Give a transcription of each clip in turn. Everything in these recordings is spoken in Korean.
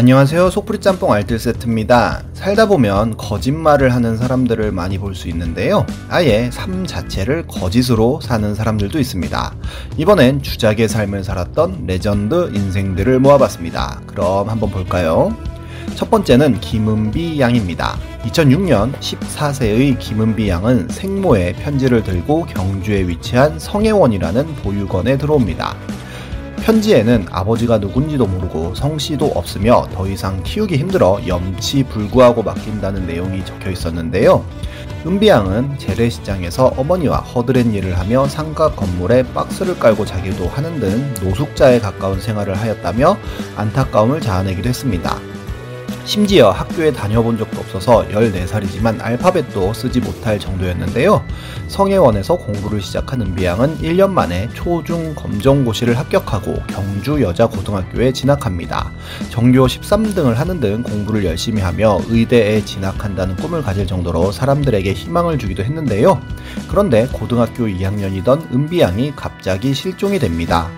안녕하세요. 속풀이 짬뽕 알뜰 세트입니다. 살다 보면 거짓말을 하는 사람들을 많이 볼 수 있는데요. 아예 삶 자체를 거짓으로 사는 사람들도 있습니다. 이번엔 주작의 삶을 살았던 레전드 인생들을 모아봤습니다. 그럼 한번 볼까요? 첫 번째는 김은비 양입니다. 2006년 14세의 김은비 양은 생모의 편지를 들고 경주에 위치한 성혜원이라는 보육원에 들어옵니다. 편지에는 아버지가 누군지도 모르고 성씨도 없으며 더 이상 키우기 힘들어 염치 불구하고 맡긴다는 내용이 적혀 있었는데요. 은비양은 재래시장에서 어머니와 허드렛 일을 하며 상가 건물에 박스를 깔고 자기도 하는 등 노숙자에 가까운 생활을 하였다며 안타까움을 자아내기도 했습니다. 심지어 학교에 다녀본 적도 없어서 14살이지만 알파벳도 쓰지 못할 정도였는데요. 성혜원에서 공부를 시작한 은비양은 1년 만에 초중 검정고시를 합격하고 경주 여자고등학교에 진학합니다. 전교 13등을 하는 등 공부를 열심히 하며 의대에 진학한다는 꿈을 가질 정도로 사람들에게 희망을 주기도 했는데요. 그런데 고등학교 2학년이던 은비양이 갑자기 실종이 됩니다.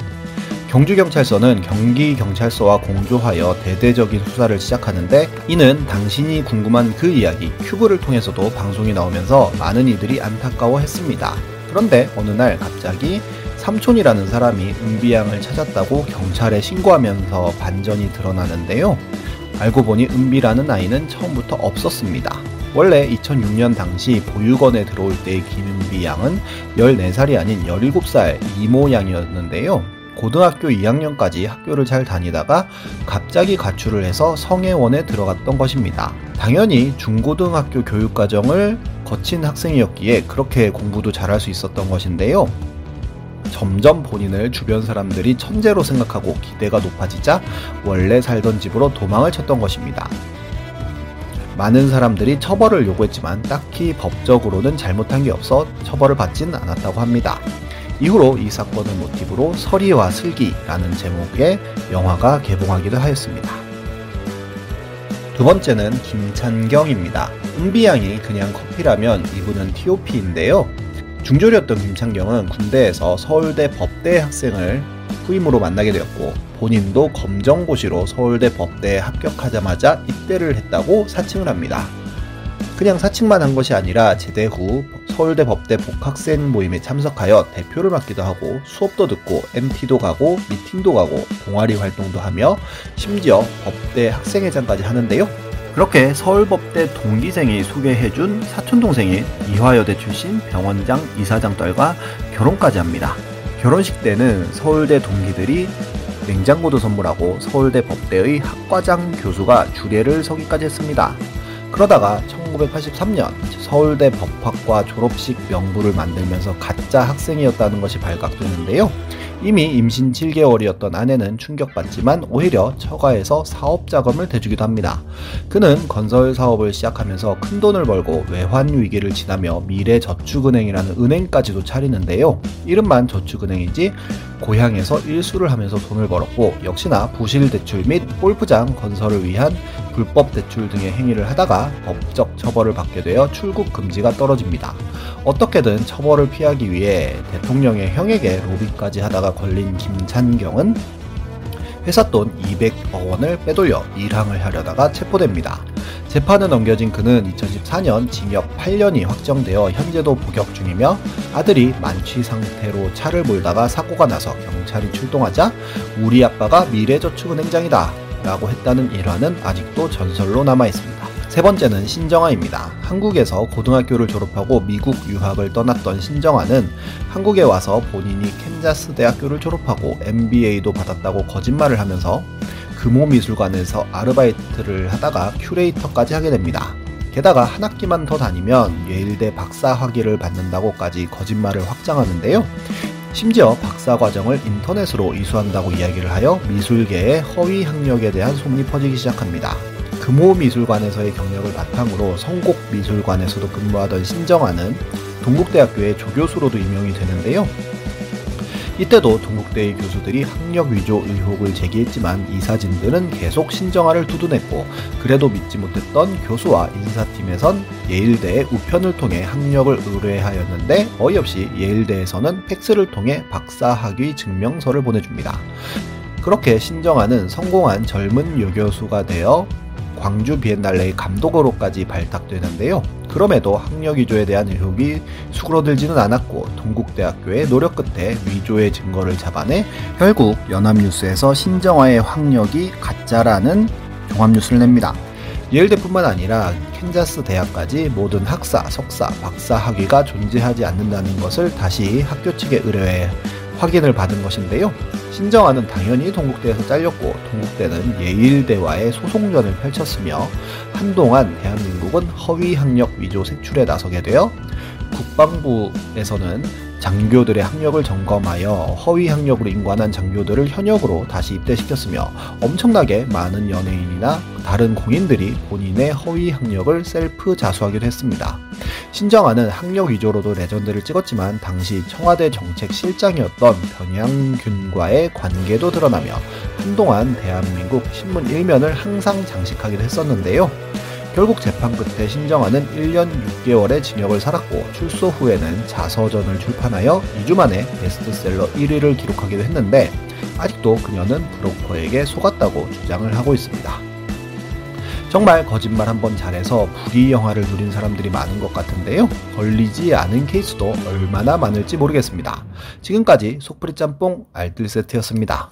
경주경찰서는 경기경찰서와 공조하여 대대적인 수사를 시작하는데 이는 당신이 궁금한 그 이야기 큐브를 통해서도 방송이 나오면서 많은 이들이 안타까워했습니다. 그런데 어느 날 갑자기 삼촌이라는 사람이 은비양을 찾았다고 경찰에 신고하면서 반전이 드러나는데요. 알고 보니 은비라는 아이는 처음부터 없었습니다. 원래 2006년 당시 보육원에 들어올 때의 김은비 양은 14살이 아닌 17살 이모 양이었는데요. 고등학교 2학년까지 학교를 잘 다니다가 갑자기 가출을 해서 성혜원에 들어갔던 것입니다. 당연히 중고등학교 교육과정을 거친 학생이었기에 그렇게 공부도 잘할 수 있었던 것인데요. 점점 본인을 주변 사람들이 천재로 생각하고 기대가 높아지자 원래 살던 집으로 도망을 쳤던 것입니다. 많은 사람들이 처벌을 요구했지만 딱히 법적으로는 잘못한 게 없어 처벌을 받진 않았다고 합니다. 이후로 이 사건을 모티브로 서리와 슬기라는 제목의 영화가 개봉하기도 하였습니다. 두 번째는 김찬경입니다. 은비양이 그냥 커피라면 이분은 TOP인데요. 중졸이었던 김찬경은 군대에서 서울대 법대 학생을 후임으로 만나게 되었고 본인도 검정고시로 서울대 법대에 합격하자마자 입대를 했다고 사칭을 합니다. 그냥 사칭만 한 것이 아니라 제대 후 서울대 법대 복학생 모임에 참석하여 대표를 맡기도 하고 수업도 듣고 MT도 가고 미팅도 가고 동아리 활동도 하며 심지어 법대 학생회장까지 하는데요. 그렇게 서울법대 동기생이 소개해준 사촌동생인 이화여대 출신 병원장 이사장 딸과 결혼까지 합니다. 결혼식 때는 서울대 동기들이 냉장고도 선물하고 서울대 법대의 학과장 교수가 주례를 서기까지 했습니다. 그러다가 1983년 서울대 법학과 졸업식 명부를 만들면서 가짜 학생이었다는 것이 발각되는데요. 이미 임신 7개월이었던 아내는 충격받지만 오히려 처가에서 사업 자금을 대주기도 합니다. 그는 건설 사업을 시작하면서 큰 돈을 벌고 외환 위기를 지나며 미래 저축은행이라는 은행까지도 차리는데요. 이름만 저축은행이지 고향에서 일수를 하면서 돈을 벌었고 역시나 부실 대출 및 골프장 건설을 위한 불법 대출 등의 행위를 하다가 법적 처벌을 받게 되어 출국 금지가 떨어집니다. 어떻게든 처벌을 피하기 위해 대통령의 형에게 로비까지 하다가 걸린 김찬경은 회사 돈 200억 원을 빼돌려 일항을 하려다가 체포됩니다. 재판을 넘겨진 그는 2014년 징역 8년이 확정되어 현재도 복역 중이며 아들이 만취 상태로 차를 몰다가 사고가 나서 경찰이 출동하자 우리 아빠가 미래저축은행장이다 라고 했다는 일화는 아직도 전설로 남아 있습니다. 세 번째는 신정아입니다. 한국에서 고등학교를 졸업하고 미국 유학을 떠났던 신정아는 한국에 와서 본인이 캔자스 대학교를 졸업하고 MBA도 받았다고 거짓말을 하면서 금호미술관에서 아르바이트를 하다가 큐레이터까지 하게 됩니다. 게다가 한 학기만 더 다니면 예일대 박사 학위를 받는다고까지 거짓말을 확장하는데요. 심지어 박사 과정을 인터넷으로 이수한다고 이야기를 하여 미술계의 허위 학력에 대한 소문이 퍼지기 시작합니다. 금호미술관에서의 경력을 바탕으로 성곡미술관에서도 근무하던 신정아는 동국대학교의 조교수로도 임명이 되는데요. 이때도 동국대의 교수들이 학력 위조 의혹을 제기했지만 이사진들은 계속 신정아를 두둔했고 그래도 믿지 못했던 교수와 인사팀에선 예일대의 우편을 통해 학력을 의뢰하였는데 어이없이 예일대에서는 팩스를 통해 박사학위 증명서를 보내줍니다. 그렇게 신정아는 성공한 젊은 여교수가 되어 광주 비엔날레의 감독으로까지 발탁되는데요. 그럼에도 학력 위조에 대한 의혹이 수그러들지는 않았고 동국대학교의 노력 끝에 위조의 증거를 잡아내 결국 연합뉴스에서 신정아의 학력이 가짜라는 종합뉴스를 냅니다. 예일대뿐만 아니라 캔자스 대학까지 모든 학사, 석사, 박사 학위가 존재하지 않는다는 것을 다시 학교 측에 의뢰해 확인을 받은 것인데요. 신정아는 당연히 동국대에서 잘렸고 동국대는 예일대와의 소송전을 펼쳤으며 한동안 대한민국은 허위 학력 위조 색출에 나서게 되어 국방부에서는 장교들의 학력을 점검하여 허위 학력으로 인관한 장교들을 현역으로 다시 입대시켰으며 엄청나게 많은 연예인이나 다른 공인들이 본인의 허위 학력을 셀프 자수하기도 했습니다. 신정아는 학력 위조로도 레전드를 찍었지만 당시 청와대 정책 실장이었던 변양균과의 관계도 드러나며 한동안 대한민국 신문 일면을 항상 장식하기도 했었는데요. 결국 재판 끝에 신정아는 1년 6개월의 징역을 살았고 출소 후에는 자서전을 출판하여 2주 만에 베스트셀러 1위를 기록하기도 했는데 아직도 그녀는 브로커에게 속았다고 주장을 하고 있습니다. 정말 거짓말 한번 잘해서 불이 영화를 누린 사람들이 많은 것 같은데요. 걸리지 않은 케이스도 얼마나 많을지 모르겠습니다. 지금까지 속풀이 짬뽕 알뜰 세트였습니다.